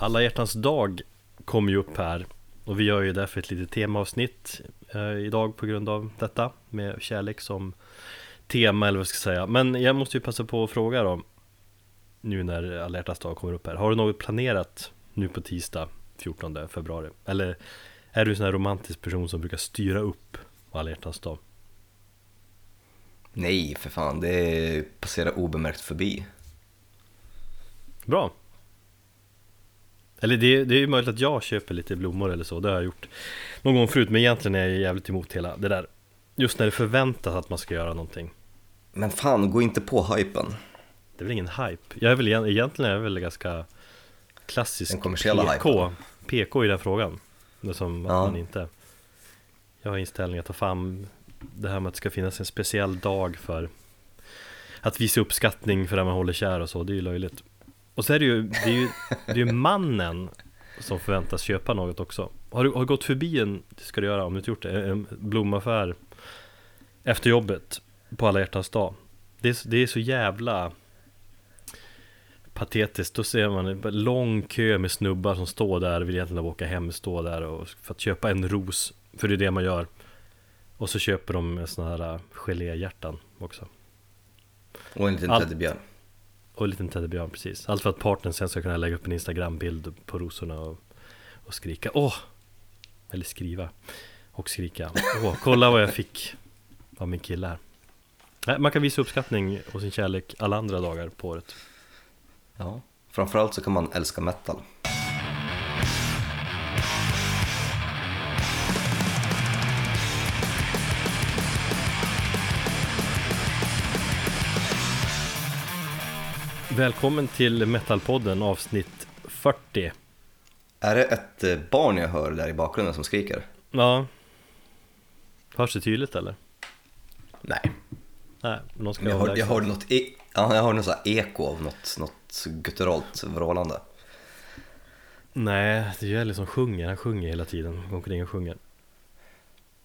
Alla hjärtans dag kommer ju upp här och vi gör ju därför ett litet temaavsnitt eh, idag på grund av detta med kärlek som tema eller vad jag ska säga. Men jag måste ju passa på att fråga då nu när alla hjärtans dag kommer upp här. Har du något planerat nu på tisdag 14 februari? Eller är du en sån här romantisk person som brukar styra upp alla hjärtans dag? Nej, för fan, det passerar obemärkt förbi. Bra. Eller det, det är ju möjligt att jag köper lite blommor eller så, det har jag gjort någon gång förut, men egentligen är jag jävligt emot hela det där. Just när det förväntas att man ska göra någonting. Men fan, gå inte på hypen. Det är väl ingen hype? Jag är väl egent- egentligen är jag väl ganska klassisk Den kommersiella PK, PK i den frågan. Det som Ja. man inte Jag har inställningen att ta fram det här med att det ska finnas en speciell dag för att visa uppskattning för det man håller kär och så, det är ju löjligt. Och så är det ju, det är ju, det är ju mannen som förväntas köpa något också. Har du, har du gått förbi en, det ska du göra om du inte gjort det, en blomaffär efter jobbet på alla hjärtans dag? Det är, så- det är så jävla patetiskt, då ser man en lång kö med snubbar som står där, vill egentligen åka hem, stå där och, för att köpa en ros, för det är det man gör. Och så köper de såna här geléhjärtan också. Och en liten teddybjörn. Och en liten teddybjörn precis. Allt för att partnern sen ska kunna lägga upp en Instagram-bild på rosorna och, och skrika åh! Eller skriva och skrika åh, kolla vad jag fick av min kille här. Nej, Man kan visa uppskattning och sin kärlek alla andra dagar på året. Ja. Framförallt så kan man älska metal. Välkommen till Metalpodden avsnitt 40. Är det ett eh, barn jag hör där i bakgrunden som skriker? Ja. Hörs det tydligt eller? Nej. Nej, någon ska jag, hör, jag hörde något, e- ja, jag hörde något så eko av något, något gutturalt vrålande. Nej, det är ju Ellie som sjunger. Han sjunger hela tiden. Går omkring och sjunger.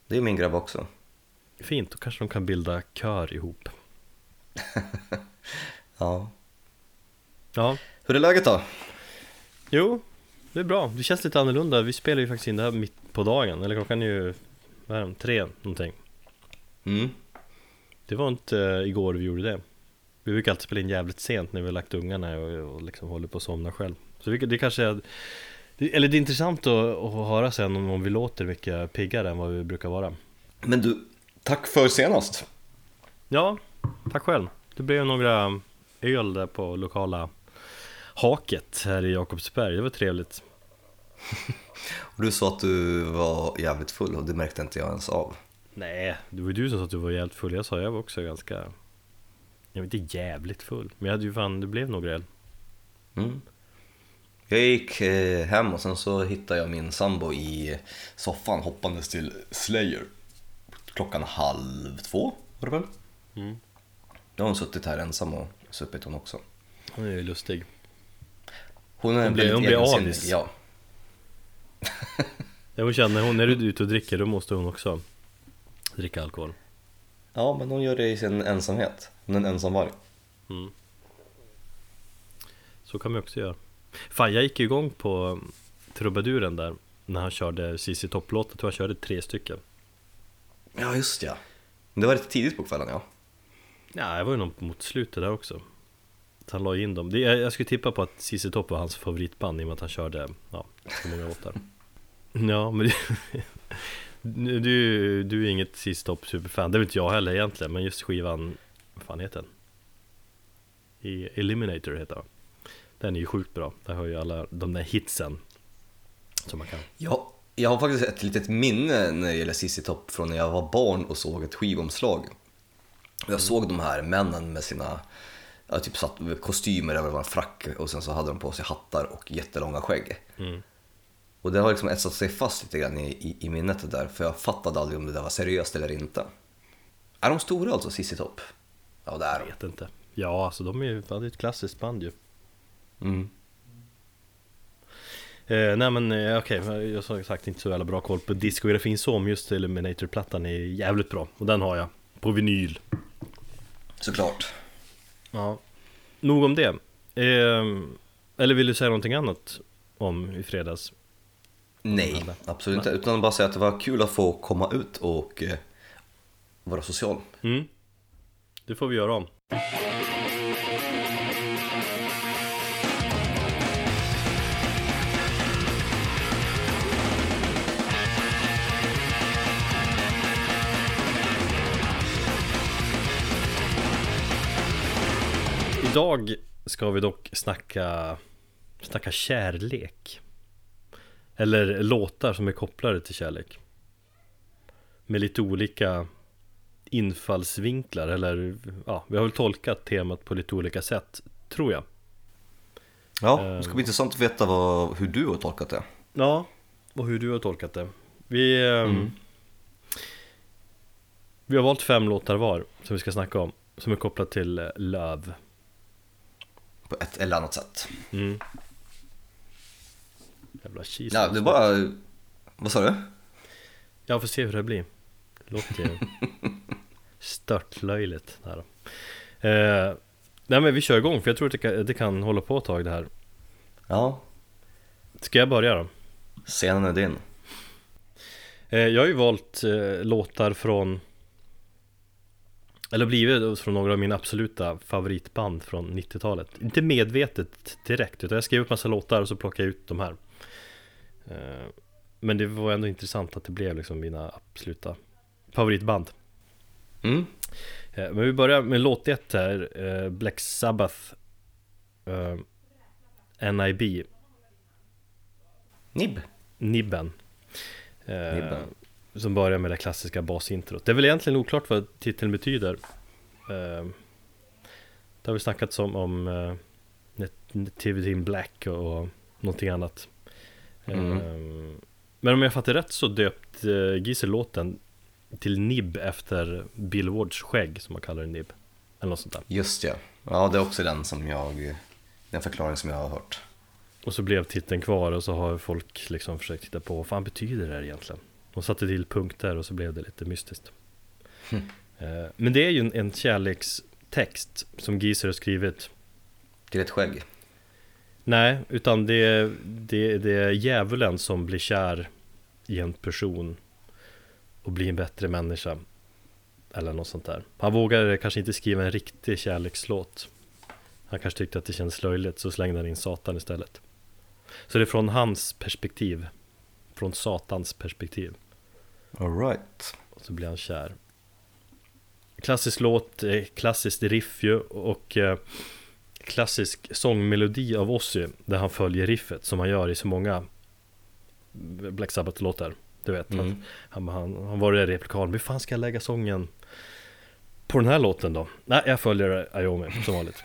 Det är min grabb också. Fint, då kanske de kan bilda kör ihop. Ja. Ja, Hur är läget då? jo, det är bra. Det känns lite annorlunda. Vi spelar ju faktiskt in det här mitt på dagen. Eller klockan är ju, vad är den, tre någonting. Mm. Det var inte eh, igår vi gjorde det. Vi brukar alltid spela in jävligt sent när vi har lagt ungarna och, och liksom håller på att somna själv. Så vi, det kanske är, det, eller det är intressant att, att höra sen om, om vi låter mycket piggare än vad vi brukar vara. Men du, tack för senast. Ja, tack själv. Det blev några öl där på lokala Haket här i Jakobsberg. Det var trevligt. Och du sa att du var jävligt full och det märkte inte jag ens av. Nej, det var ju du som sa att du var jävligt full. Jag sa jag var också ganska, jag var inte jävligt full. Men jag hade ju fan, det blev några öl. Mm. Jag gick eh, hem och sen så hittade jag min sambo i soffan hoppandes till Slayer. Klockan halv två var det väl? Mm. Då har hon suttit här ensam och supit hon också. Hon är ju lustig. Hon är Hon blir- hon blir avis. Ja. Jag vill känna, hon är du ute och dricker då måste hon också dricka alkohol. ja, men hon gör det i sin ensamhet. Hon är en ensamvarg. Mm. Så kan man också göra. Fan, jag gick igång på trubaduren där när han körde CC Top-låten. Jag tror han körde tre stycken. Ja, just ja. Det var rätt tidigt på kvällen ja. Ja, det var ju nog mot slutet där också. Så han la in dem. Det, jag, jag skulle tippa på att CC Top var hans favoritband i och med att han körde, ja, så många låtar. Ja, men du, du, du är inget CC Top superfan. Det är väl inte jag heller egentligen, men just skivan, vad fan heter den? I Eliminator heter den. Den är ju sjukt bra. Där har ju alla de där hitsen som man kan. Ja, jag har faktiskt ett litet minne när det gäller Cissi Topp från när jag var barn och såg ett skivomslag. Jag såg de här männen med sina ja, typ satt, kostymer över en frack och sen så hade de på sig hattar och jättelånga skägg. Mm. Och det har liksom etsat sig fast lite grann i, i, i minnet där för jag fattade aldrig om det där var seriöst eller inte. Är de stora alltså, Cissi Topp? Ja, det är Jag de. vet inte. Ja, alltså de är ju, fan, det är ett klassiskt band ju. Mm. Eh, nej men eh, okej, jag har som sagt inte så jävla bra koll på diskografin så, men just Eliminator-plattan är jävligt bra. Och den har jag på vinyl. Såklart. Ja. Nog om det. Eh, eller vill du säga någonting annat om i fredags. Nej, absolut inte. Utan bara säga att det var kul att få komma ut och eh, vara social. Mm. Det får vi göra om. Idag ska vi dock snacka, snacka kärlek. Eller låtar som är kopplade till kärlek. Med lite olika infallsvinklar eller ja, vi har väl tolkat temat på lite olika sätt, tror jag. Ja, Eh. det ska bli intressant att veta vad, hur du har tolkat det. Ja, och hur du har tolkat det. Vi, ehm, Mm. vi har valt fem låtar var som vi ska snacka om, som är kopplat till eh, Love. På ett eller annat sätt. Mm. Jävla cheese. Ja, det är bara... Vad sa du? Jag får se hur det blir. Det låter ju störtlöjligt. Där. Eh, nej men vi kör igång för jag tror att det kan, det kan hålla på ett tag det här. Ja, Ska jag börja då? scenen är din. Eh, jag har ju valt eh, låtar från Eller blivit från några av mina absoluta favoritband från 90-talet Inte medvetet direkt utan jag skrev upp massa låtar och så plockade jag ut de här eh, Men det var ändå intressant att det blev liksom mina absoluta favoritband Mm. eh, Men vi börjar med låt ett här eh, Black Sabbath NIB Nibb. Nibben Nibben. Som börjar med det klassiska basintrot Det är väl egentligen oklart vad titeln betyder eh, Det har vi snackat om, om eh, Nativity in Black och någonting annat Mm. eh, Men om jag fattar rätt så döpt eh, Gisel låten till Nib efter Bill Wards skägg som man kallar det Nib Eller något sånt där Just ja. Ja, det är också den som jag... Den förklaring som jag har hört. Och så blev titeln kvar och så har folk liksom försökt titta på vad fan betyder det här egentligen? De satte till punkter och så blev det lite mystiskt. Eh, Men det är ju en, en kärlekstext som Geezer har skrivit. Till ett skägg. Nej, utan det, är- det, det är djävulen som blir kär i en person och blir en bättre människa. Eller något sånt där. Han vågade kanske inte skriva en riktig kärlekslåt. Han kanske tyckte att det kändes löjligt så slängde han in Satan istället. Så det är från hans perspektiv. Från Satans perspektiv. Alright. Och så blir han kär. Klassisk låt, eh, klassiskt riff ju och eh, klassisk sångmelodi av Ozzy där han följer riffet som han gör i så många Black Sabbath-låtar. Du vet, Mm. han, han, han, var det replikan, hur fan ska jag lägga sången på den här låten då? Nej, jag följer Iommi som vanligt.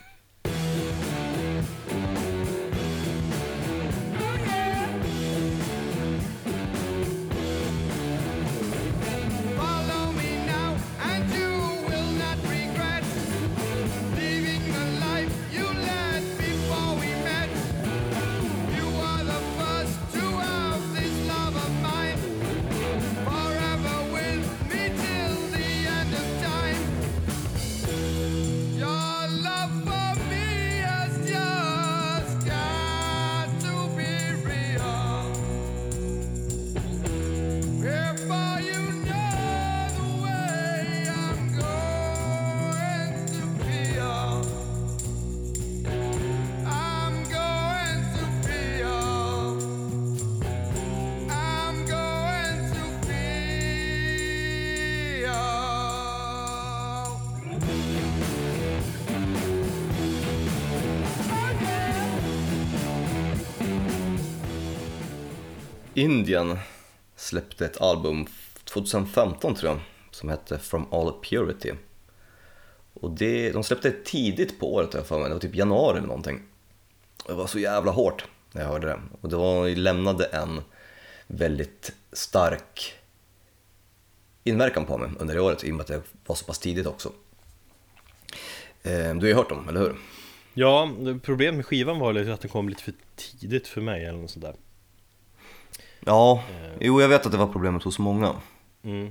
Indien släppte ett album 2015 tror jag som hette From All Purity. Och det, de släppte det tidigt på året har jag för mig, det var typ januari eller någonting. Det var så jävla hårt när jag hörde det. Och det var, lämnade en väldigt stark inverkan på mig under det året i och med att det var så pass tidigt också. Eh, Du har ju hört dem, eller hur? Ja, problemet med skivan var att den kom lite för tidigt för mig eller något sånt där. Ja, jo jag vet att det var problemet hos många. Mm.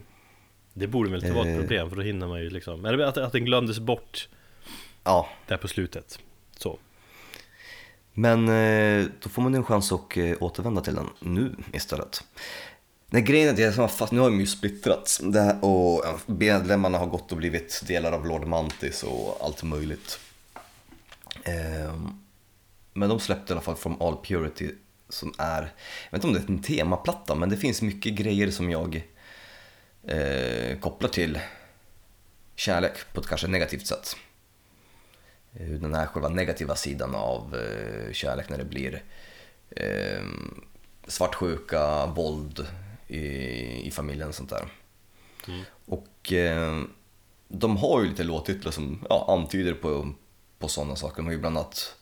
Det borde väl inte vara ett Eh. problem för då hinner man ju liksom Eller att, att den glömdes bort Ja, där på slutet Så Men eh, då får man ju en chans att eh, återvända till den nu istället. Nej, grejen är att jag fast, nu har de ju splittrats här, och medlemmarna har gått och blivit delar av Lord Mantis och allt möjligt. Ehm, men de släppte i alla fall From All Purity som är, jag vet inte om det är en temaplatta, men det finns mycket grejer som jag eh, kopplar till kärlek på ett kanske negativt sätt. Eh, Den här själva negativa sidan av eh, kärlek när det blir eh, svartsjuka, våld i, i familjen och sånt där. Och eh, de har ju lite låttitlar som ja, antyder på, på sådana saker. De har ju bland annat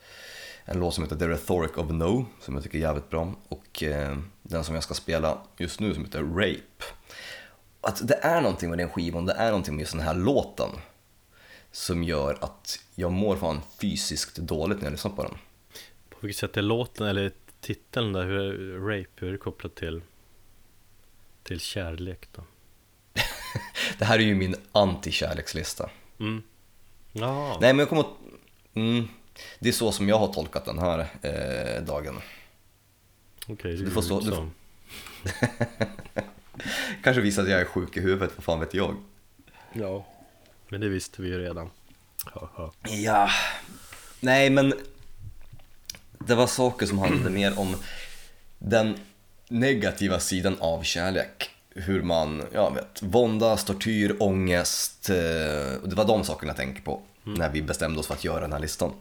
en låt som heter The Rhetoric of No som jag tycker är jävligt bra och eh, den som jag ska spela just nu som heter Rape. Att det är någonting med den skivan, det är någonting med just den här låten som gör att jag mår fan fysiskt dåligt när jag lyssnar på den. På vilket sätt är låten, eller titeln där, hur är Rape, hur är det kopplat till Till kärlek då? Det här är ju min anti-kärlekslista. Mm Ja, Nej men jag kommer att... Mm, det är så som jag har tolkat den här eh, dagen. okej, du det får är stå- ju du Kanske visar att jag är sjuk i huvudet, vad fan vet jag? Ja Men det visste vi ju redan ja, nej men det var saker som handlade mer om den negativa sidan av kärlek. Hur man, ja vet, våndas, tortyr, ångest. eh, det var de sakerna jag tänkte på när vi bestämde oss för att göra den här listan.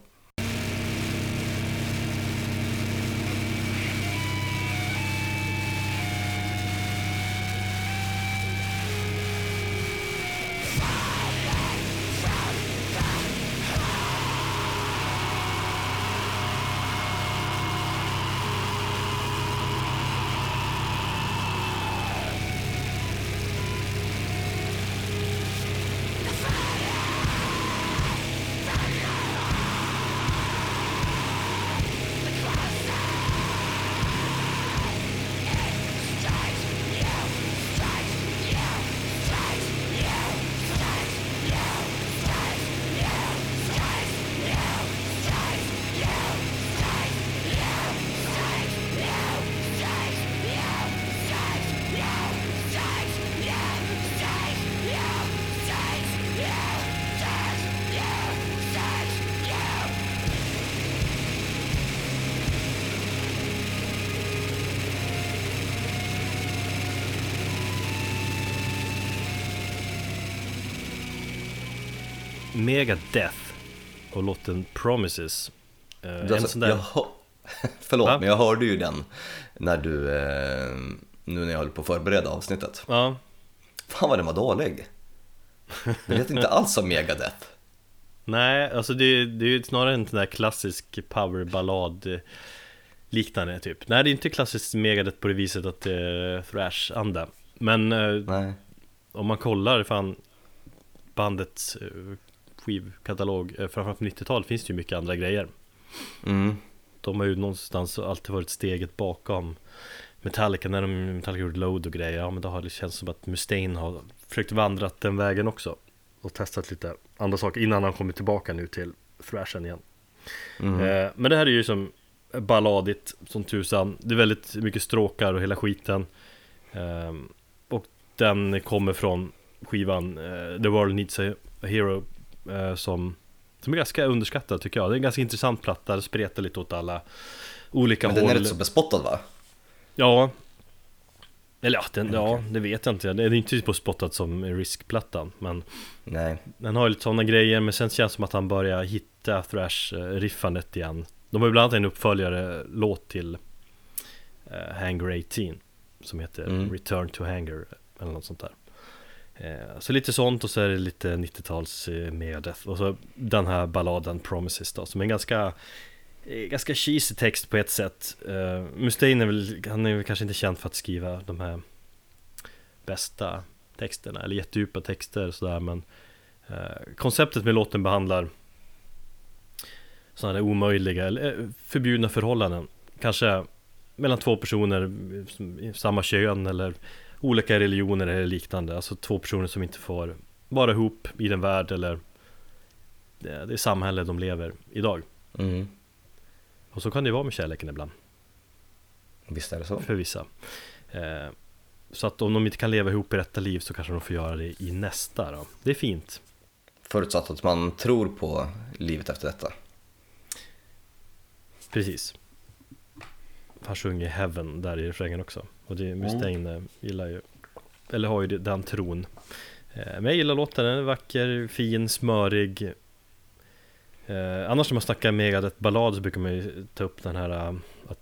Megadeth och låten Promises Eh, Du, alltså, där, jag, hör- förlåt, Va? men jag hörde ju den när du, eh, nu när jag höll på att förbereda avsnittet. ja, Fan vad den var dålig. Det lät inte alls som Megadeth. nej alltså det, det är ju snarare en sån där klassisk powerballad eh, liknande typ Nej det är inte klassiskt Megadeth på det viset att det är thrash-anda Men Nej. om man kollar fan bandets skivkatalog, eh, framförallt på 90-talet finns det ju mycket andra grejer. Mm. De har ju någonstans alltid varit steget bakom Metallica. När de Metallica gjorde Load och grejer Ja men då har det känts som att Mustaine har försökt vandrat den vägen också. Och testat lite andra saker innan han kommer tillbaka nu till thrashen igen. Mm. eh, Men det här är ju som balladigt som tusan. Det är väldigt mycket stråkar och hela skiten. Eh, Och den kommer från skivan eh, The World Needs a Hero som som är ganska underskattad tycker jag. Det är en ganska intressant platta, det spretar lite åt alla olika Men håll. den är rätt så bespottad va? Ja. Eller ja, den, ja, det vet jag inte. Det är inte på spottat som Risk-plattan. Men Nej. den har ju lite sådana grejer. Men sen känns det som att han börjar hitta thrash-riffandet igen. De har ju bland annat en uppföljare låt till uh, Hanger 18. Som heter Mm. Return to Hanger. Eller något sånt där. Eh, så lite sånt och så är det lite 90-tals eh, Megadeth och så den här balladen Promises då som är en ganska eh, Ganska cheesy text på ett sätt. Eh, Mustaine är väl, han är väl kanske inte känd för att skriva de här Bästa texterna eller jättedjupa texter och sådär men Konceptet med låten behandlar Sådana där omöjliga eller förbjudna förhållanden. Kanske mellan två personer samma kön eller olika religioner eller liknande Alltså två personer som inte får vara ihop i den värld eller det, det samhälle de lever idag Mm. Och så kan det ju vara med kärleken ibland, Visst är det så. för vissa. Eh, så att om de inte kan leva ihop i detta liv så kanske de får göra det i nästa då. Det är fint. Förutsatt att man tror på livet efter detta. Precis. Han sjunger Heaven där i refrängen också. Och det Mustaine Mm. gillar ju, eller har ju den tron. Eh, Men jag gillar låten, den är vacker, fin, smörig. Eh, annars när man snackar Megadeth ballad så brukar man ju ta upp den här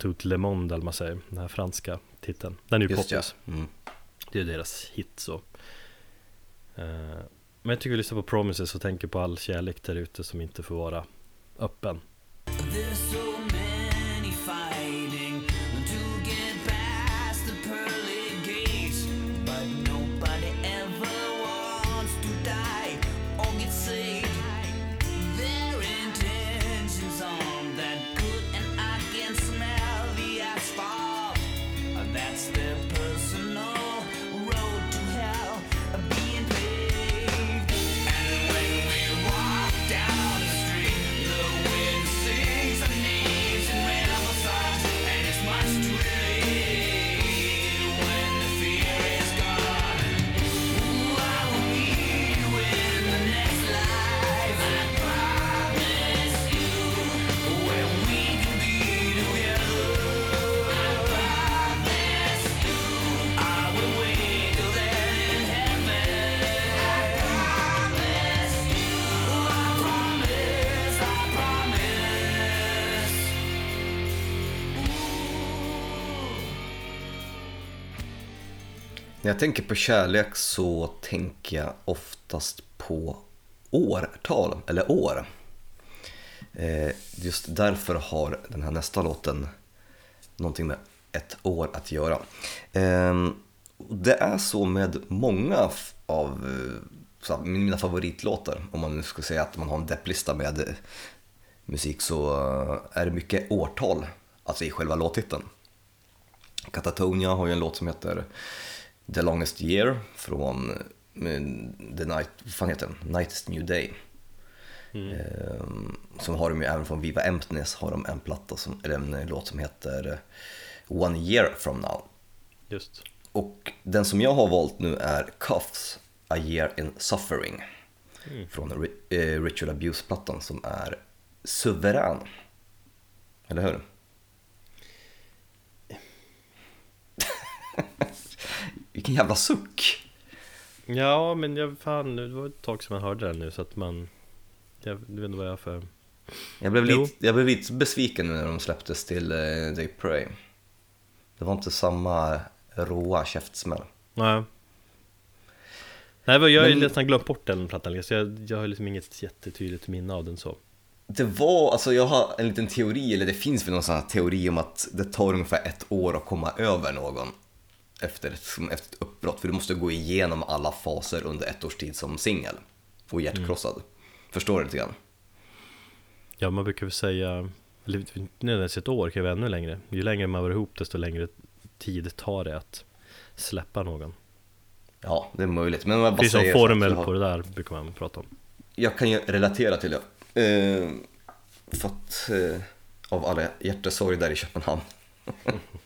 uh, le monde, eller man säger, den här franska titeln. Den är ju Just ja. poppis. Mm. Det är deras hit så. Eh, Men jag tycker vi lyssnar på Promises och tänker på all kärlek där ute som inte får vara öppen. Jag tänker på kärlek så tänker jag oftast på årtal, eller år. Eh, just därför har den här nästa låten någonting med ett år att göra. Ehm, det är så med många av eh, mina favoritlåtar. Om man nu ska säga att man har en depplista med eh, musik så är det mycket årtal, alltså i själva låttiteln. Katatonia har ju en låt som heter The Longest Year från eh, The Night, vad fan heter den? Night's New Day. Ehm, som har de ju även från Viva Emptiness har de en platta som, eller en låt som heter One Year From Now. Just. Och den som jag har valt nu är Cuffs A Year In Suffering från Ri- eh, Ritual Abuse-plattan som är suverän. Eller hur? Vilken jävla suck! Ja, men jag fan, det var ett tag sedan man hörde den nu så att man Jag vet inte vad jag har för Jag blev, Jo. lite, jag blev lite besviken när de släpptes till uh, They Pray. Det var inte samma råa käftsmäll. Nej Nej, jag har ju nästan glömt bort den plattan så jag, jag har liksom inget jättetydligt minne av den så Det var, alltså jag har en liten teori, eller det finns väl någon sån här teori om att det tar ungefär ett år att komma över någon efter ett, efter ett uppbrott. För du måste gå igenom alla faser under ett års tid som singel och hjärtkrossad. Förstår du lite grann? Ja, man brukar väl säga Eller inte nödvändigtvis ett år, kan ju vara ännu längre Ju längre man var ihop desto längre tid tar det att släppa någon Ja, det är möjligt. Men om jag Det bara finns en formel på det där, brukar man prata om Jag kan ju relatera till det. Eh, för att, eh, av alla hjärtesorg där i Köpenhamn.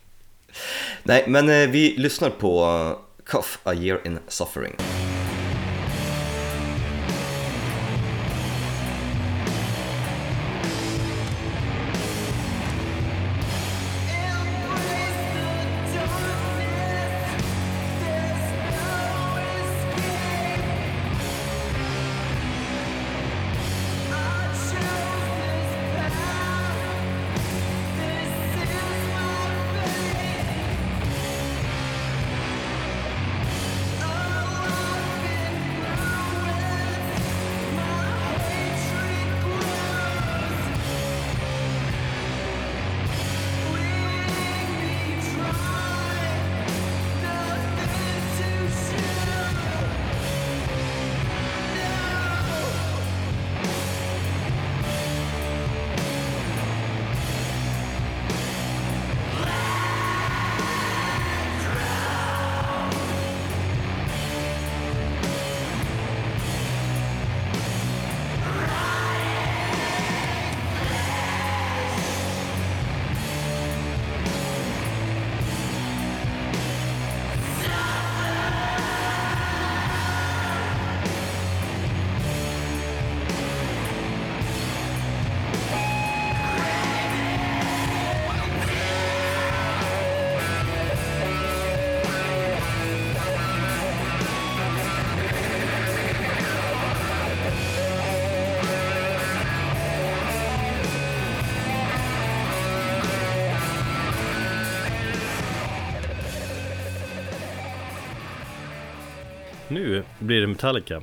Nej, men eh, vi lyssnar på Cough, A Year In Suffering. Nu blir det Metallica.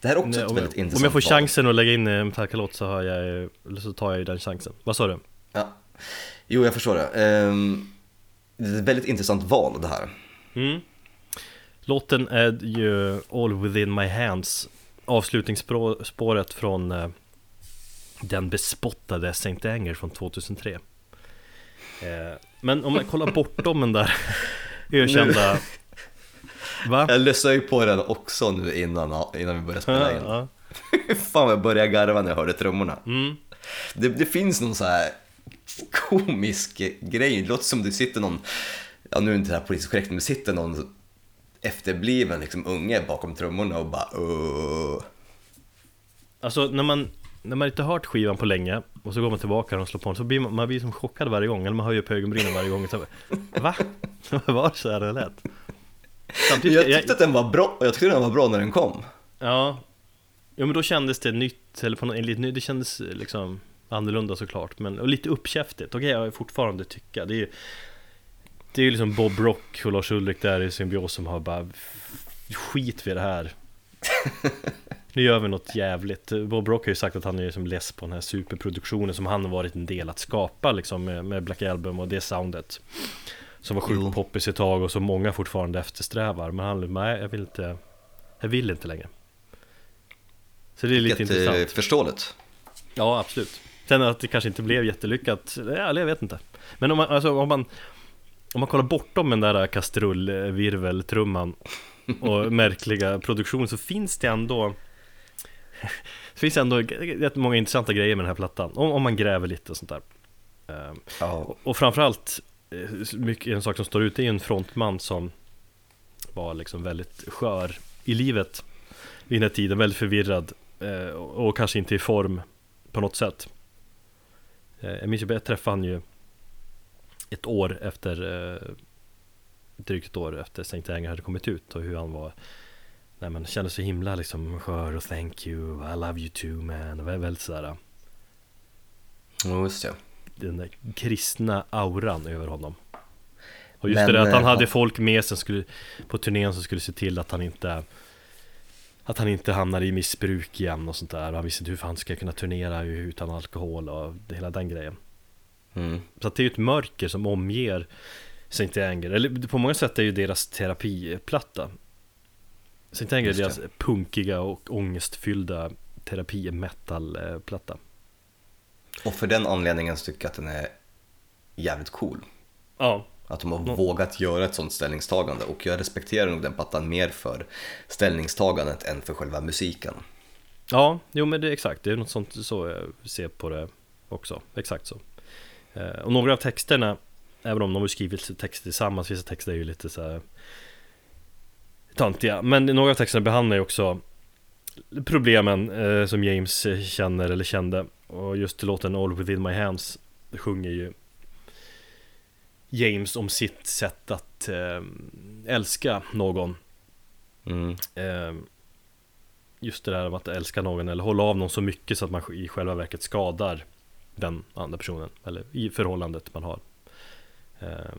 Det här är också Nej, ett om, väldigt jag, intressant om jag får val. chansen att lägga in en Metallica-låt så, har jag, eller så tar jag ju den chansen. Vad sa du? Ja. Jo, jag förstår det. Ehm, det är ett väldigt intressant val det här. Mm. Låten är ju All Within My Hands Avslutningsspåret från eh, den bespottade Saint Anger från 2003 eh, Men om man kollar bortom den där ökända Va? Jag lyssnade ju på den också nu innan, innan vi började spela in. Ja, Fan vad jag började garva när jag hörde trummorna. mm. Det, det finns någon så här komisk grej, det låter som det sitter någon, ja nu är inte det här politiskt korrekt, men det sitter någon efterbliven liksom unge bakom trummorna och bara "Åh." Alltså när man, när man inte hört skivan på länge och så går man tillbaka och slår på den så blir man, man blir som chockad varje gång, eller man höjer på ögonbrynen varje gång så, Va? Var det så här det lät? Samtidigt, Jag tyckte att den var bra, jag tyckte den var bra när den kom. Ja, jo men då kändes det nytt, eller på något, lite nytt, det kändes liksom annorlunda såklart, men och lite uppkäftigt, okej jag fortfarande tycka, det är ju Det är ju liksom Bob Rock och Lars Ulrik där i symbios som har bara Skit vid det här. Nu gör vi något jävligt. Bob Rock har ju sagt att han är som less på den här superproduktionen som han har varit en del att skapa liksom med, med Black Album och det soundet Som var sjukt poppis ett tag och som många fortfarande eftersträvar Men han, nej jag vill inte Jag vill inte längre Så det är lite Vilket, intressant förståeligt. Ja, absolut. Sen att det kanske inte blev jättelyckat, ja, jag vet inte. Men om man, alltså, om man, om man kollar bortom den där kastrullvirveltrumman och märkliga produktion så finns det ändå Det finns ändå rätt många intressanta grejer med den här plattan, om, om man gräver lite och sånt där. Ehm, Ja. och- Och framförallt, Eh, mycket, en sak som står ute är en frontman som var liksom väldigt skör i livet vid den här tiden, väldigt förvirrad eh, och och kanske inte i form på något sätt. Eh, Jag minns ju, jag träffade han ju ett år efter, eh, drygt ett år efter Saint Anger hade kommit ut och hur han var Nej men kände så himla liksom skör och thank you, I love you too man, väldigt sådär Jo, just det den där kristna auran över honom. Och just Men, det där att han eh, hade ja. folk med sig skulle, på turnén som skulle se till att han inte att han inte hamnar i missbruk igen och sånt där. Han visste inte hur fan ska kunna turnera utan alkohol och hela den grejen. Mm. Så det är ju ett mörker som omger Saint Anger, eller på många sätt är ju deras terapiplatta. Saint Anger är deras punkiga och ångestfyllda terapi-metal-platta. Och för den anledningen så tycker jag att den är jävligt cool. Ja, Att de har Mm. vågat göra ett sånt ställningstagande. Och jag respekterar nog den plattan mer för ställningstagandet än för själva musiken. Ja, jo men det är exakt, det är något sånt så jag ser på det också, exakt så. Eh, Och några av texterna, även om de har skrivit texter tillsammans, vissa texter är ju lite så här töntiga Men några av texterna behandlar ju också problemen eh, som James känner eller kände Och just låten All Within My Hands sjunger ju James om sitt sätt att eh, älska någon. Mm. eh, Just det där om att älska någon eller hålla av någon så mycket så att man i själva verket skadar den andra personen Eller i förhållandet man har. Eh,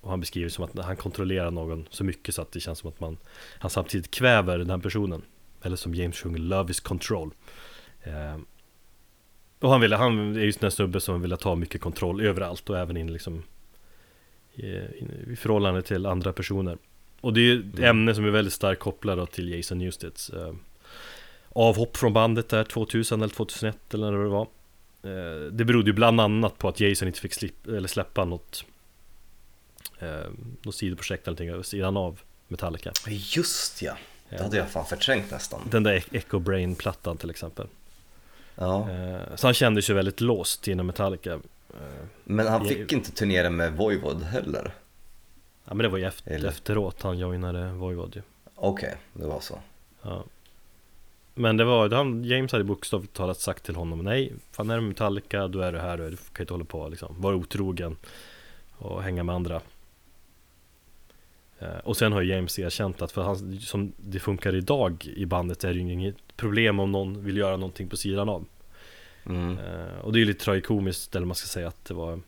Och han beskriver som att han kontrollerar någon så mycket så att det känns som att man Han samtidigt kväver den personen. Eller som James sjunger Love is control Och han, ville, han är just den snubbe som vill ta mycket kontroll överallt och även in liksom i, i förhållande till andra personer. Och det är ju ett ämne som är väldigt starkt kopplat till Jason Newsteds eh, Avhopp från bandet där 2000 eller 2001 eller när det var. Eh, Det berodde ju bland annat på att Jason inte fick slip, eller släppa något eh, Något sidoprojekt eller någonting sidan av Metallica. Just ja, det hade jag fan förträngt nästan. Den där Echo Brain-plattan till exempel Ja. eh, Så han kände sig väldigt låst inom Metallica eh, Men han fick inte turnera med Voivod heller. Ja men det var ju efter, Eller- efteråt han joinade Voivod ju Okej, det var så. Ja. Men det var, han, James hade bokstavligt talat sagt till honom Nej, fan är du Metallica, då är du här, du kan inte hålla på liksom Vara otrogen och hänga med andra Och sen har ju James erkänt att för han, som det funkar idag i bandet är det ju inget problem om någon vill göra någonting på sidan av Mm. Eh, Och det är ju lite tragikomiskt, eller man ska säga att det var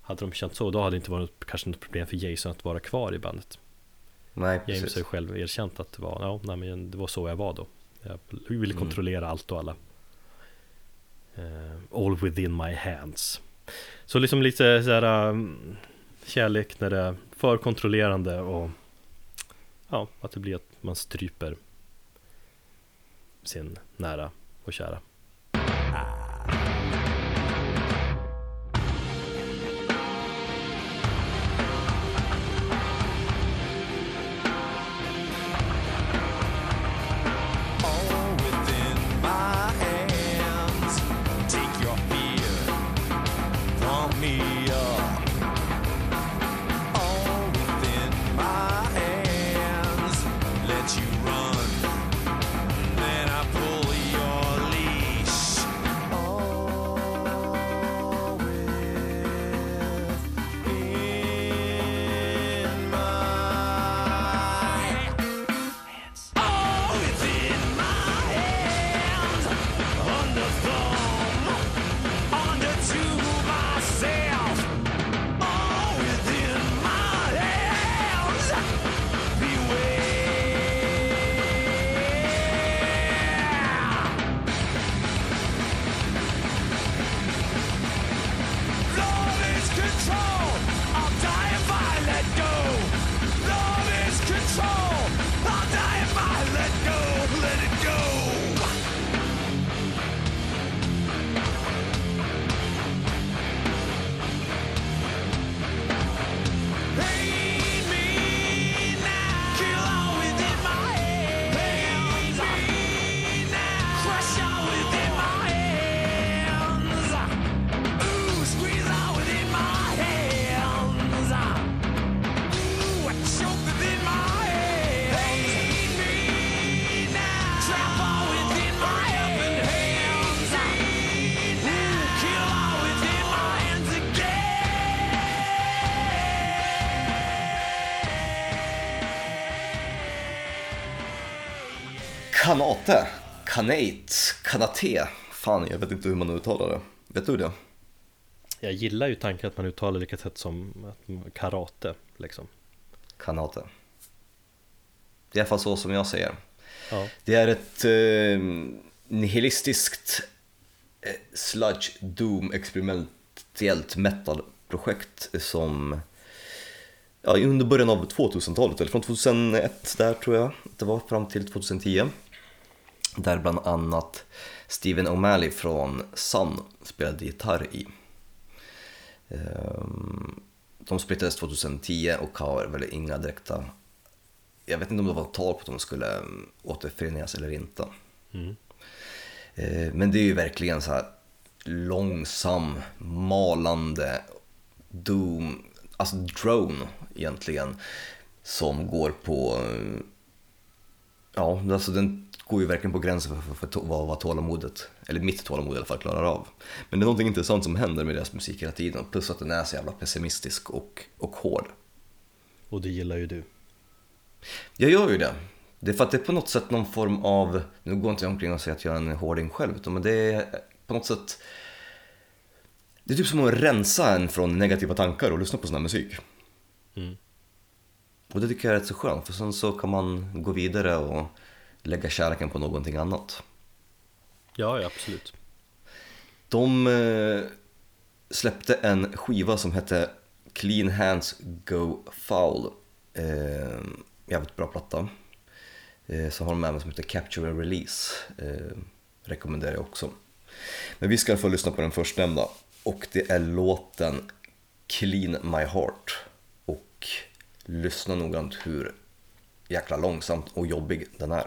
Hade de känt så, då hade det inte varit kanske något problem för Jason att vara kvar i bandet Nej, James precis. har ju själv erkänt att det var, ja, nej, men det var så jag var då. Jag ville Mm. kontrollera allt och alla. Eh, all within my hands. Så liksom lite så här um, kärlek när det är för kontrollerande och ja, att det blir att man stryper sin nära och kära. Kanate, kanate, kanate. Fan, jag vet inte hur man uttalar det. Vet du det? Jag gillar ju tanken att man uttalar lika tätt som karate liksom. Kanate. Det är i alla fall så som jag säger. Ja, Det är ett eh, nihilistiskt eh, sludge doom experimentellt metal-projekt som ja, under början av 2000-talet, eller från 2001 där tror jag det var fram till 2010. Där bland annat Steven O'Malley från Sun spelade gitarr i. Ehm, De splittrades 2010 och har väl inga direkta... Jag vet inte om det var tal på att de skulle mm, återförenas eller inte. mm. Eh, Men det är ju verkligen så här långsam, malande doom, alltså drone egentligen, som går på, ja, alltså den går ju verkligen på gränsen för, för, för vad, vad tålamodet, eller mitt tålamod i alla fall, klarar av. Men det är någonting intressant som händer med deras musik hela tiden, plus att den är så jävla pessimistisk och, och hård. och det gillar ju du. Jag gör ju det. Det är för att det är på något sätt någon form av, nu går inte jag omkring och säger att jag är en hårding själv, utan men det är på något sätt, det är typ som att rensa en från negativa tankar och lyssna på sån här musik. Mm. Och det tycker jag är rätt så skönt, för sen så kan man gå vidare och lägga kärleken på någonting annat. Ja, ja, absolut. De eh, släppte en skiva som hette Clean Hands Go Foul. Eh, jävligt bra platta. Eh, så har de även som heter Capture and Release. Eh, rekommenderar jag också. Men vi ska få lyssna på den förstnämnda och det är låten Clean My Heart. Och lyssna noggrant hur jäkla långsamt och jobbig den är.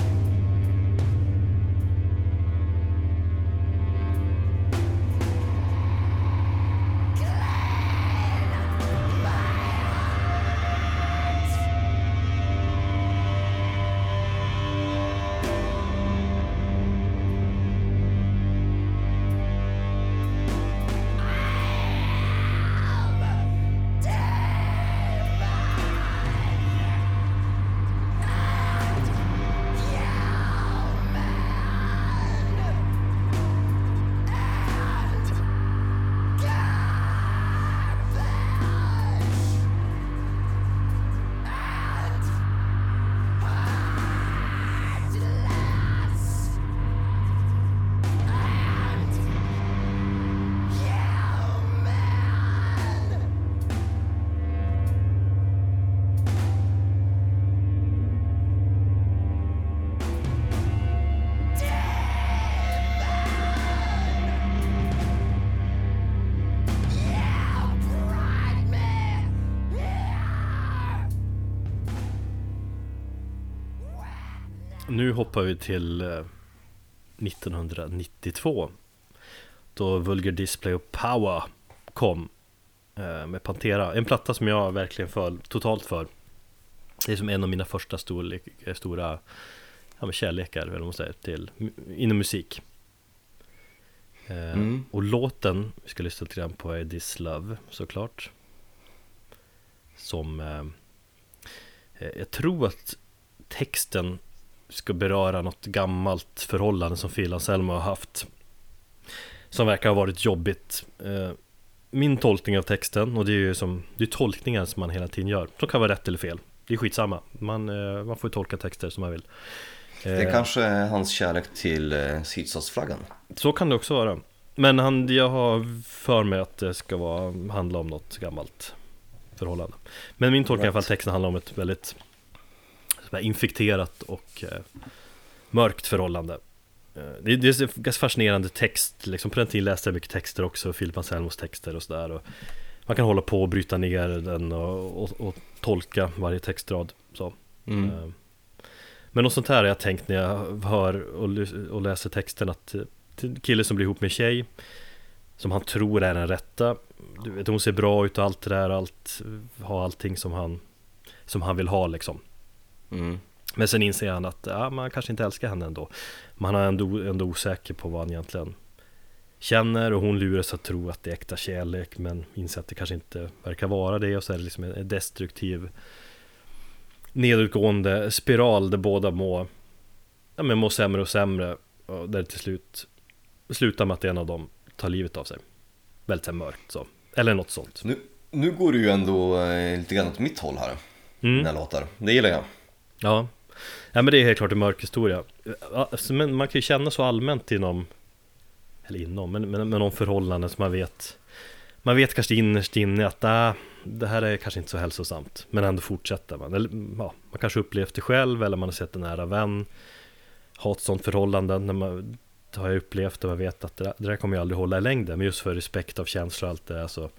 Nu hoppar vi till eh, 1992 Då Vulgar Display och Power kom eh, med Pantera. En platta som jag verkligen föll totalt för Det är som en av mina första storlek, eh, stora ja, kärlekar, eller vad man säger, till, inom musik. Eh, Mm. Och låten vi ska lyssna till grann på är This Love såklart. Som eh, eh, Jag tror att texten ska beröra något gammalt förhållande som Phil Anselmo har haft. Som verkar ha varit jobbigt. Eh, Min tolkning av texten, och det är ju som Det är tolkningar som man hela tiden gör. Som kan vara rätt eller fel. Det är skitsamma. Man, eh, man får tolka texter som man vill. Det Eh, kanske är hans kärlek till sydstatsflaggan. Så kan det också vara. Men han, jag har för mig att det ska vara, handla om något gammalt förhållande. Men min tolkning i alla fall Right. texten handlar om ett väldigt infekterat och eh, mörkt förhållande. Eh, det, det är ganska fascinerande text, liksom på den tiden läste jag mycket texter också, Philip Anselmos texter och sådär Man kan hålla på och bryta ner den och, och, och tolka varje textrad så. Mm. Eh, Men något sånt här har jag tänkt när jag hör och, läser texten att kille som blir ihop med en tjej Som han tror är den rätta. Du vet hon ser bra ut och allt det där, allt Har allting som han Som han vill ha liksom Mm. Men sen inser han att ja, man kanske inte älskar henne ändå Man är ändå, ändå osäker på vad han egentligen Känner och hon luras att tro att det är äkta kärlek Men inser att det kanske inte verkar vara det Och så är det liksom en destruktiv Nedåtgående spiral där båda mår Ja men mår sämre och sämre Och där det till slut Slutar med att en av dem tar livet av sig Väldigt så mörkt så Eller något sånt Nu, nu går du ju ändå eh, lite grann åt mitt håll här, Mm. dina låtar. Det gillar jag. Ja. ja, men det är helt klart en mörk historia. Alltså, men man kan ju känna så allmänt inom Eller inom, men, men, men förhållande förhållanden som man vet Man vet kanske innerst inne att äh, det här är kanske inte så hälsosamt Men ändå fortsätter man. Eller, ja, Man kanske upplevt det själv eller man har sett en nära vän Ha ett sådant förhållande när man det har jag upplevt och jag vet att det där, det där kommer jag aldrig hålla i längden. Men just för respekt av känslor och allt det där så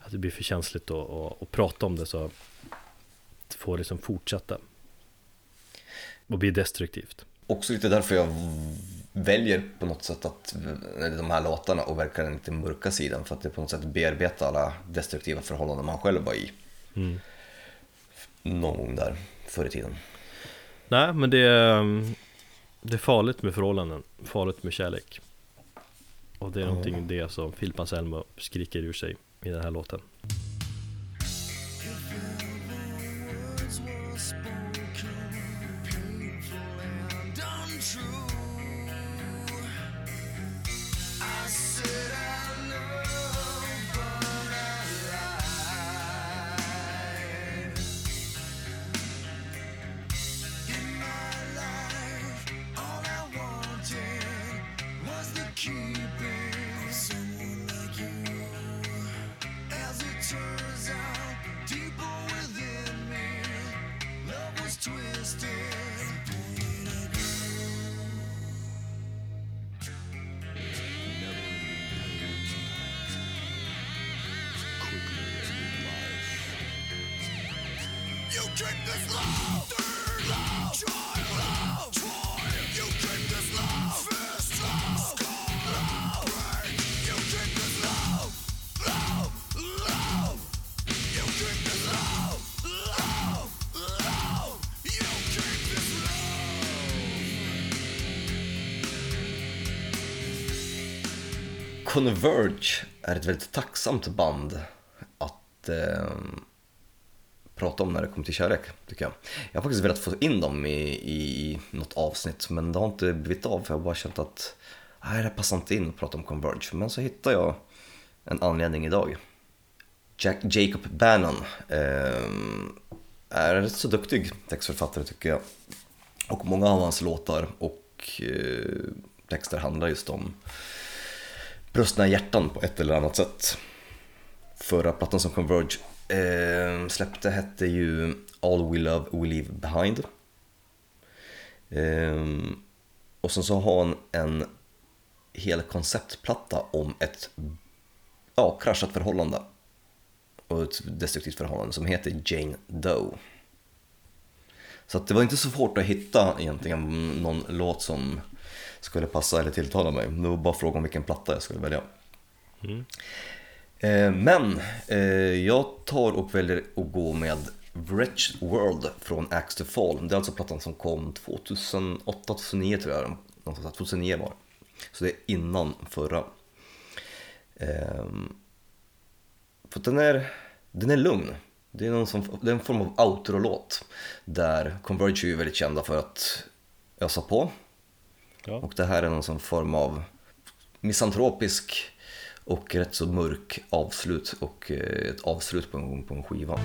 Att det blir för känsligt att, att, att prata om det så Får liksom fortsätta och bli destruktivt. Också lite därför jag väljer på något sätt att eh, de här låtarna och verkar den lite mörka sidan för att det på något sätt bearbetar alla destruktiva förhållanden man själv var i. Mm. Någon gång där förr i tiden. Nej, men det är, mm, det är farligt med förhållanden, farligt med kärlek. Och det är någonting det som Philip Anselmo skriker ur sig i den här låten. Converge är ett väldigt tacksamt band att eh, prata om när det kommer till kärlek, tycker jag. Jag har faktiskt velat få in dem i, i, i något avsnitt, men det har inte blivit av för jag har bara känt att nej, det passar inte in att prata om Converge. Men så hittade jag en anledning idag. Jack, Jacob Bannon eh, är en rätt så duktig textförfattare tycker jag. Och många av hans låtar och eh, texter handlar just om brustna hjärtan på ett eller annat sätt. Förra plattan som Converge eh, släppte hette ju All We Love We Leave Behind. Eh, och sen så har han en hel konceptplatta om ett ja, kraschat förhållande och ett destruktivt förhållande som heter Jane Doe. Så att det var inte så svårt att hitta egentligen någon låt som skulle passa eller tilltala mig. Det var bara fråga om vilken platta jag skulle välja. Eh, Men eh, jag tar och väljer att gå med Wretched World från Axe to Fall. Det är alltså plattan som kom 2008-2009 tror jag. Någonstans där, 2009 var. Så det är innan förra. Ehm, för den är, den är lugn. Det är, någon som, det är en form av outro-låt där Converge är väldigt kända för att ösa på. Ja. Och det här är någon sån form av misantropisk och rätt så mörk avslut och eh, ett avslut på en, på en skiva.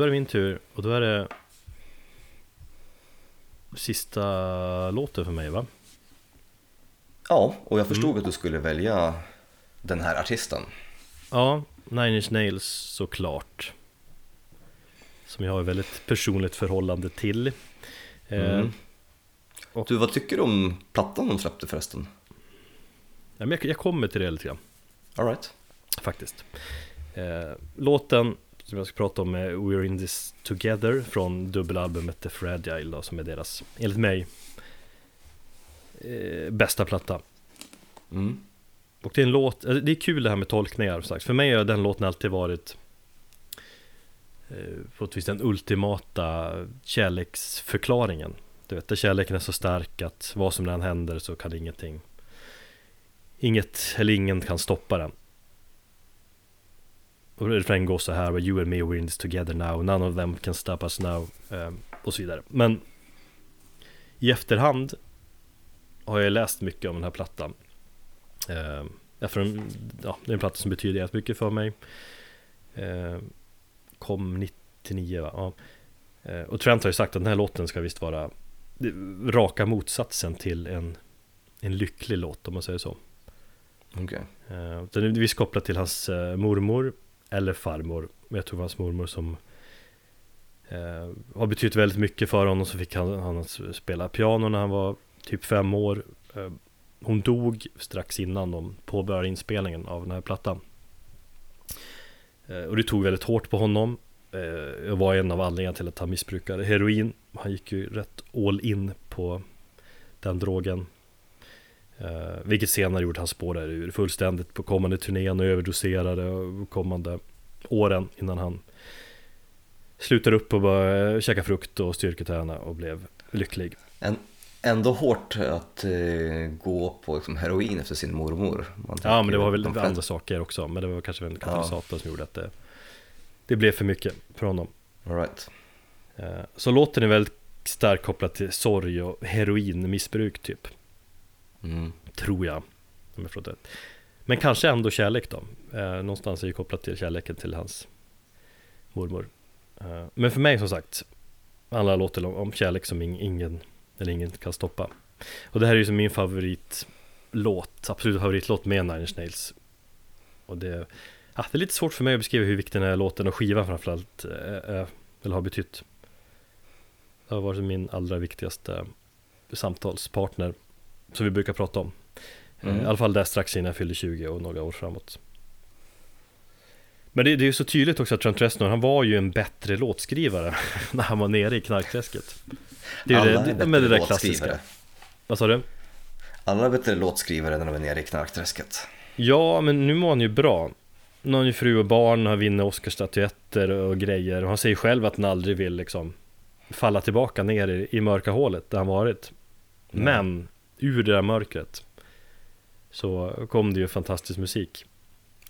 Då är det min tur och då är det sista låten för mig va? Ja, och jag förstod att du skulle välja den här artisten. Ja, Nine Inch Nails såklart Som jag har ett väldigt personligt förhållande till eh, Mm. Du, vad tycker du om plattan de släppte förresten? ja, men jag, jag kommer till det lite grann Alright. faktiskt eh, Låten som jag ska prata om är We're in this together från dubbelalbumet The Fragile då, som är deras, enligt mig, eh, bästa platta Mm. Och det är en låt, alltså, det är kul det här med tolkningar sagt. För mig har den låten alltid varit eh, på ett vis den ultimata kärleksförklaringen. Du vet, där kärleken är så stark att vad som än händer så kan ingenting Inget eller ingen kan stoppa den. Och refrängen går så här, You and me we're in this together now, none of them can stop us now eh, och så vidare. Men i efterhand har jag läst mycket om den här plattan. Eh, därför en, ja, det är en platta som betyder jävligt mycket för mig. Eh, kom 99 va? Ja. Eh, och Trent har ju sagt att den här låten ska visst vara raka motsatsen till en, en lycklig låt om man säger så. Okej. Eh, Den är visst kopplad till hans eh, mormor eller farmor. Men jag tror det var hans mormor som eh, har betytt väldigt mycket för honom. Så fick han, han spela piano när han var typ fem år. Eh, hon dog strax innan de påbörjade inspelningen av den här plattan. Eh, och det tog väldigt hårt på honom. Eh, var en av anledningarna till att han missbrukade heroin. Han gick ju rätt all in på den drogen. Eh, vilket senare gjorde hans spår där ur fullständigt på kommande turnén och överdoserade och kommande åren innan han slutade upp och bara käka frukt och styrketräna och blev lycklig. En, ändå hårt att eh, gå på liksom, heroin efter sin mormor. Ja men det var väl andra saker också men det var kanske en katalysator som gjorde att det, det blev för mycket för honom. All right. Eh, Så låten är väldigt starkt kopplad till sorg och heroinmissbruk typ. Mm. Tror jag. Om jag rätt. Men kanske ändå kärlek då. Eh, någonstans är det kopplat till kärleken till hans mormor. Eh, men för mig som sagt. Alla låter om, om kärlek som ing- ingen eller ingen kan stoppa. Och det här är ju som min favoritlåt. Absolut favoritlåt med Nine Inch Nails. Och det, ja, det är lite svårt för mig att beskriva hur viktig den här låten och skivan framförallt eh, eh eller har betytt. Det har varit min allra viktigaste samtalspartner som vi brukar prata om. Eh, I alla fall där strax innan jag fyllde 20 och några år framåt. Men det, det är ju så tydligt också att Trent Reznor, han var ju en bättre låtskrivare när han var nere i knarkträsket. Det är Alla det, är det, med det där klassiska. Vad sa du? Alla är bättre låtskrivare när de är nere i knarkträsket. Ja, men nu mår han ju bra. Nu har han ju fru och barn, han vinner Oscarsstatyetter och grejer. Och han säger själv att han aldrig vill liksom falla tillbaka ner i, i mörka hålet där han varit. Men ur det där mörkret så kom det ju fantastisk musik.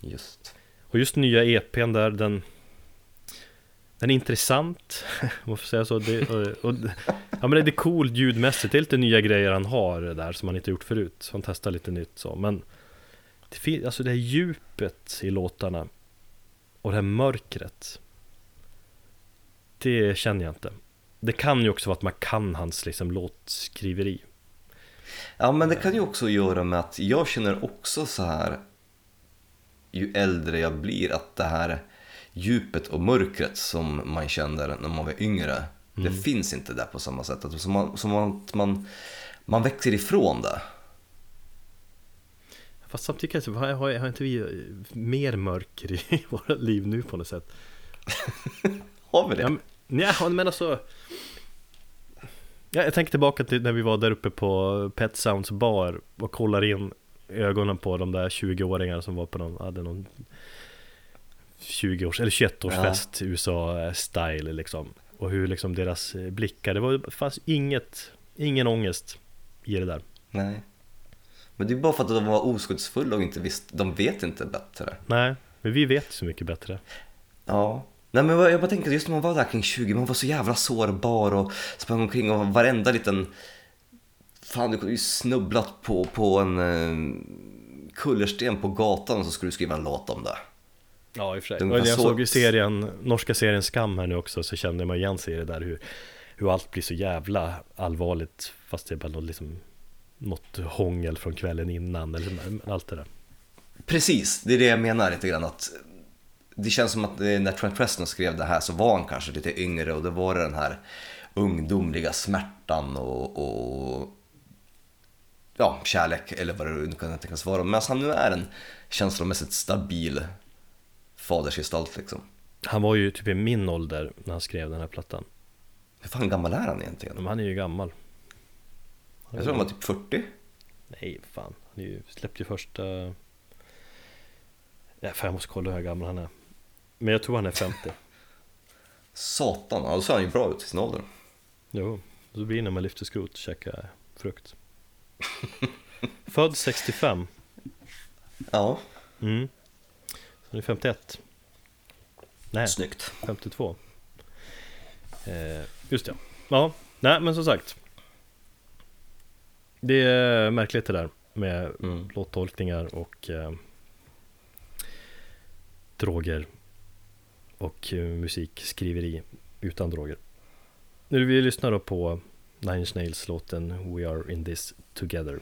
Just. Och just nya EPn där, den Den är intressant, om man får säga så. Det, och, och, Ja men det är coolt ljudmässigt, det är lite nya grejer han har där som han inte gjort förut. Så han testar lite nytt så, men det, fin- alltså det här djupet i låtarna Och det här mörkret Det känner jag inte. Det kan ju också vara att man kan hans liksom låtskriveri Ja, men det kan ju också göra med att jag känner också så här ju äldre jag blir att det här djupet och mörkret som man kände när man var yngre det finns inte där på samma sätt. Att Som man, som att man, man växer ifrån det. Fast samtidigt kanske, har, har, har inte vi mer mörker i våra liv nu på något sätt? Har vi det? Ja, men, ja, men alltså ja, Jag tänker tillbaka till när vi var där uppe på Pet Sounds bar och kollar in ögonen på de där 20-åringarna som var på någon, hade någon 20-års, eller 21-årsfest USA-style liksom Och hur liksom deras blickar, det var, fanns inget, ingen ångest i det där Nej. Men det är bara för att de var oskuldsfulla och inte visste, de vet inte bättre. Nej, men vi vet så mycket bättre Ja. Nej men jag bara tänker just när man var där kring 20, man var så jävla sårbar och sprang omkring och varenda liten... Fan du kunde ju snubblat på, på en eh, kullersten på gatan och så skulle du skriva en låt om det. Ja i och för sig. Jag så- såg ju serien, norska serien Skam här nu också så kände man igen sig i det där hur, hur allt blir så jävla allvarligt fast det är bara något, liksom, något hångel från kvällen innan eller allt det där. Precis, det är det jag menar lite grann att det känns som att eh, när Trent Reznor skrev det här så var han kanske lite yngre och det var den här ungdomliga smärtan och, och ja, kärlek eller vad det nu kan tänkas vara. Medan han nu är en känslomässigt stabil fadersgestalt liksom. Han var ju typ i min ålder när han skrev den här plattan. Hur fan gammal är han egentligen? Men han är ju gammal. Jag tror han var typ 40. Nej, fan. Han är ju, släppte ju första... Nej, fan jag måste kolla hur gammal han är. Men jag tror han är 50. Satan, ja, då ser han ju bra ut i sin ålder. Jo, så blir det när man lyfter skrot och käkar frukt. Född 65. Ja, Mm. Så han är 51. Nej, snyggt. 52. Eh, just det. Ja, nej men som sagt. Det är märkligt det där med Mm. låttolkningar och eh, droger och eh, musikskriveri utan droger. Nu vill vi lyssna då på Nine Inch Nails låten We Are In This Together.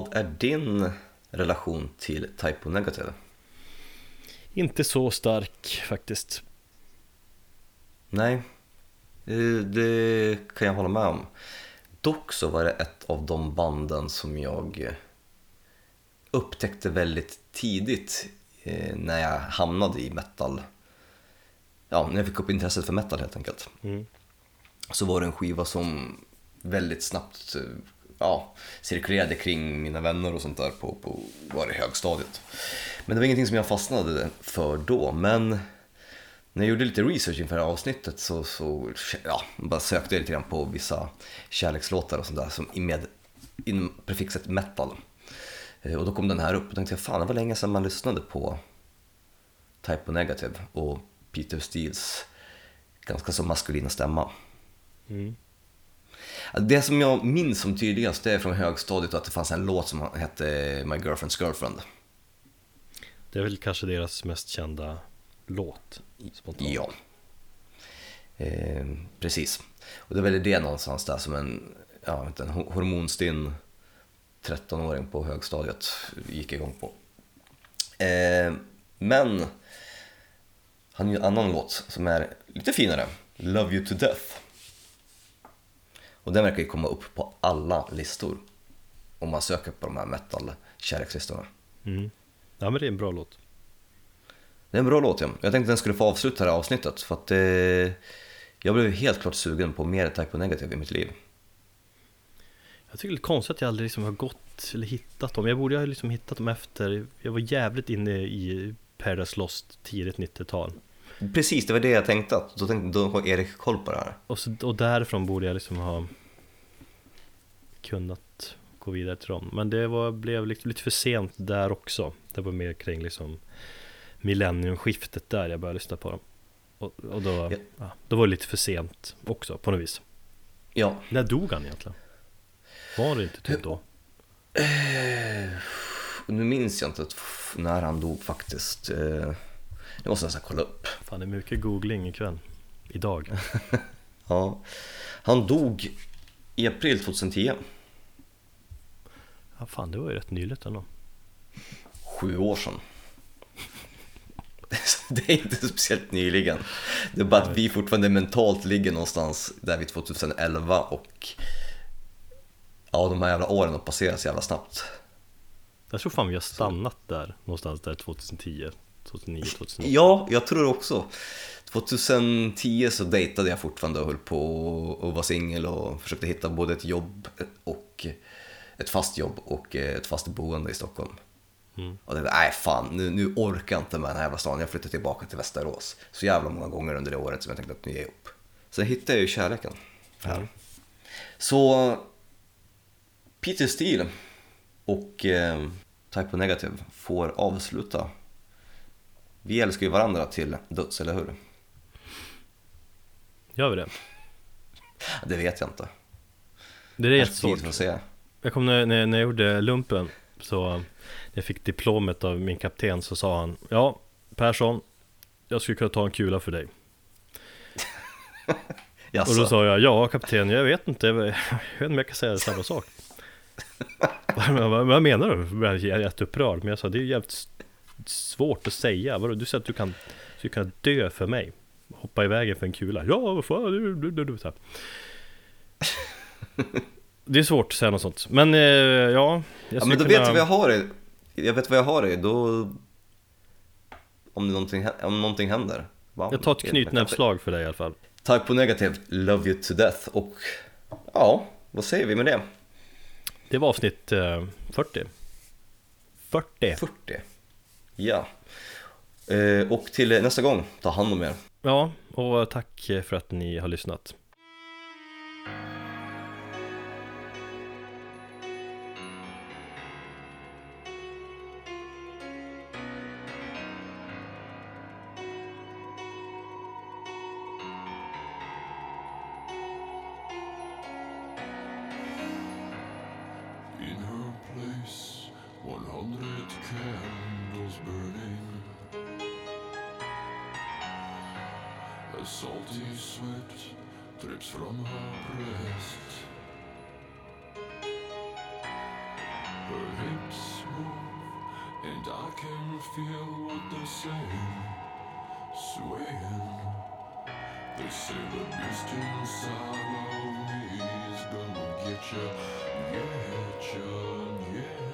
Vad är din relation till Typo Negative? Inte så stark faktiskt. Nej, Eh, det kan jag hålla med om. Dock så var det ett av de banden som jag upptäckte väldigt tidigt eh, när jag hamnade i metal. Ja, när jag fick upp intresset för metal helt enkelt. Mm. Så var det en skiva som väldigt snabbt eh, ja, cirkulerade kring mina vänner och sånt där på, på var det högstadiet. Men det var ingenting som jag fastnade för då. Men när jag gjorde lite research inför det här avsnittet så, så ja, bara sökte jag lite grann på vissa kärlekslåtar och sånt där som med inom prefixet metal. Eh, och då kom den här upp och tänkte jag fan det var länge sedan man lyssnade på Type O Negative och Peter Steels ganska så maskulina stämma. Mm. Det som jag minns som tydligast det är från högstadiet att det fanns en låt som hette My Girlfriend's Girlfriend. Det är väl kanske deras mest kända låt spontant. Ja. Eh, precis. Och det är väl det någonstans där som en, ja, inte en ho- hormonstinn 13-åring på högstadiet gick igång på. Eh, men han har en annan låt som är lite finare, Love You To Death. Och den verkar ju komma upp på alla listor om man söker på de här metal-kärlekslistorna. Mm. Ja men det är en bra låt. Det är en bra låt ja. Jag tänkte att den skulle få avsluta det här avsnittet för att eh, jag blev helt klart sugen på mer Type O Negative i mitt liv. Jag tycker det är konstigt att jag aldrig liksom har gått eller hittat dem. Jag borde ha liksom hittat dem efter, jag var jävligt inne i Paradise Lost tidigt 90-tal. Precis, det var det jag tänkte att då, tänkte, då har Erik koll på det här. Och, så, och därifrån borde jag liksom ha kunnat gå vidare till dem. Men det var, blev lite, lite för sent där också. Det var mer kring liksom millenniumskiftet där jag började lyssna på dem. Och, och då, Ja. ja, då var det lite för sent också på något vis. Ja, När dog han egentligen? Var det inte typ då? och nu minns jag inte när han dog faktiskt. Det måste jag nästan kolla upp. Fan det är mycket googling ikväll. Idag. Ja. Han dog i april 2010, Ja fan det var ju rätt nyligt ändå. sju år sedan. Det är inte speciellt nyligen. Det är bara att vi fortfarande mentalt ligger någonstans där vid 2011 och ja, de här jävla åren har passerat så jävla snabbt. Jag tror fan vi har stannat där någonstans där 2010, 2009, 2008. Ja, jag tror också. 2010 så dejtade jag fortfarande och höll på att vara singel och försökte hitta både ett jobb och ett fast jobb och ett fast boende i Stockholm. Mm. Och det nej fan, nu, nu orkar jag inte med den här jävla stan. Jag flyttar tillbaka till Västerås. Så jävla många gånger under det året som jag tänkte att nu ger jag upp. Sen hittade jag ju kärleken här. Mm. Så Peter Steele och eh, Type O Negative får avsluta. Vi älskar ju varandra till döds, eller hur? Gör vi det? Det vet jag inte. Det är jättesvårt. Jag kommer när, när, när jag gjorde lumpen så när jag fick diplomet av min kapten så sa han Ja Persson Jag skulle kunna ta en kula för dig? Och då sa jag Ja kapten jag vet inte Jag vet inte om jag kan säga samma sak vad, menar du? Jag är jätteupprörd Men jag sa det är jävligt s- svårt att säga Vadå? Du säger att du kan, du kan dö för mig Hoppa i vägen för en kula Ja vad fan du, du, du, så här. Det är svårt att säga något sånt Men eh, ja Ja, men då kunna... vet jag vad jag har det. Jag vet vad jag har det då... Om, någonting, om någonting händer. Va? Jag tar ett knytnävsslag för dig i alla fall Tack på negativt, love you to death och ja, vad säger vi med det? Det var avsnitt eh, 40 40 40. Ja. Eh, och till nästa gång, ta hand om er. Ja, och tack för att ni har lyssnat In her place, 100 candles burning. A salty sweat drips from her breast. Her hips move, and I can feel what they're saying, swaying. They say the beast inside of me is gonna get ya, get ya, yeah.